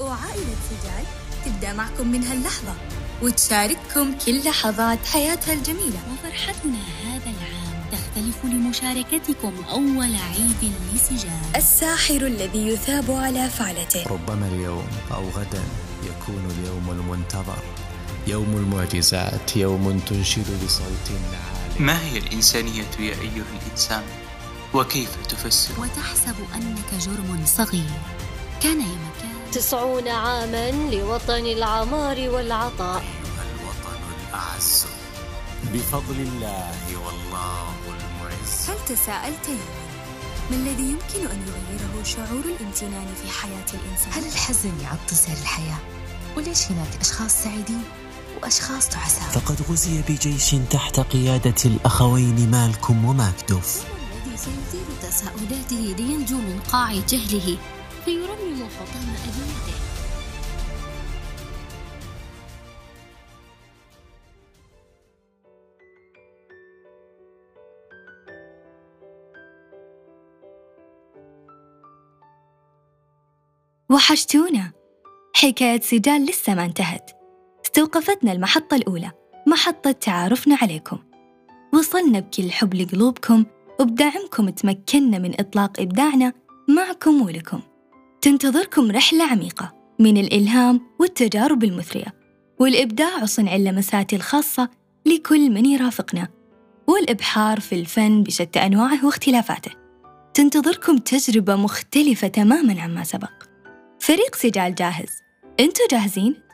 وعائلة سجال تبدأ معكم من هاللحظة وتشارككم كل لحظات حياتها الجميلة. وفرحتنا هذا العام تختلف لمشاركتكم أول عيد لسجال الساحر الذي يثاب على فعلته. ربما اليوم أو غدا يكون اليوم المنتظر. يوم المعجزات يوم تنشد بصوت عالي. ما هي الإنسانية يا أيها الإنسان؟ وكيف تفسر؟ وتحسب أنك جرم صغير. كان يا مكان تسعون عاما لوطن العمار والعطاء أيها الوطن الأعز بفضل الله والله المعز هل تساءلت يوما ما الذي يمكن أن يغيره شعور الامتنان في حياة الإنسان؟ هل الحزن يعطل سير الحياة؟ وليش هناك أشخاص سعيدين وأشخاص تعساء؟ فقد غزي بجيش تحت قيادة الأخوين مالكم وماكدوف الذي سيثير تساؤلاته لينجو من قاع جهله فيرمم حطام أبيته وحشتونا. حكاية سجال لسه ما انتهت. استوقفتنا المحطة الأولى. محطة تعارفنا عليكم. وصلنا بكل حب لقلوبكم وبدعمكم تمكنا من إطلاق إبداعنا معكم ولكم. تنتظركم رحلة عميقة من الإلهام والتجارب المثرية والإبداع وصنع اللمسات الخاصة لكل من يرافقنا والإبحار في الفن بشتى أنواعه واختلافاته. تنتظركم تجربة مختلفة تماماً عما سبق. فريق سجال جاهز. أنتوا جاهزين؟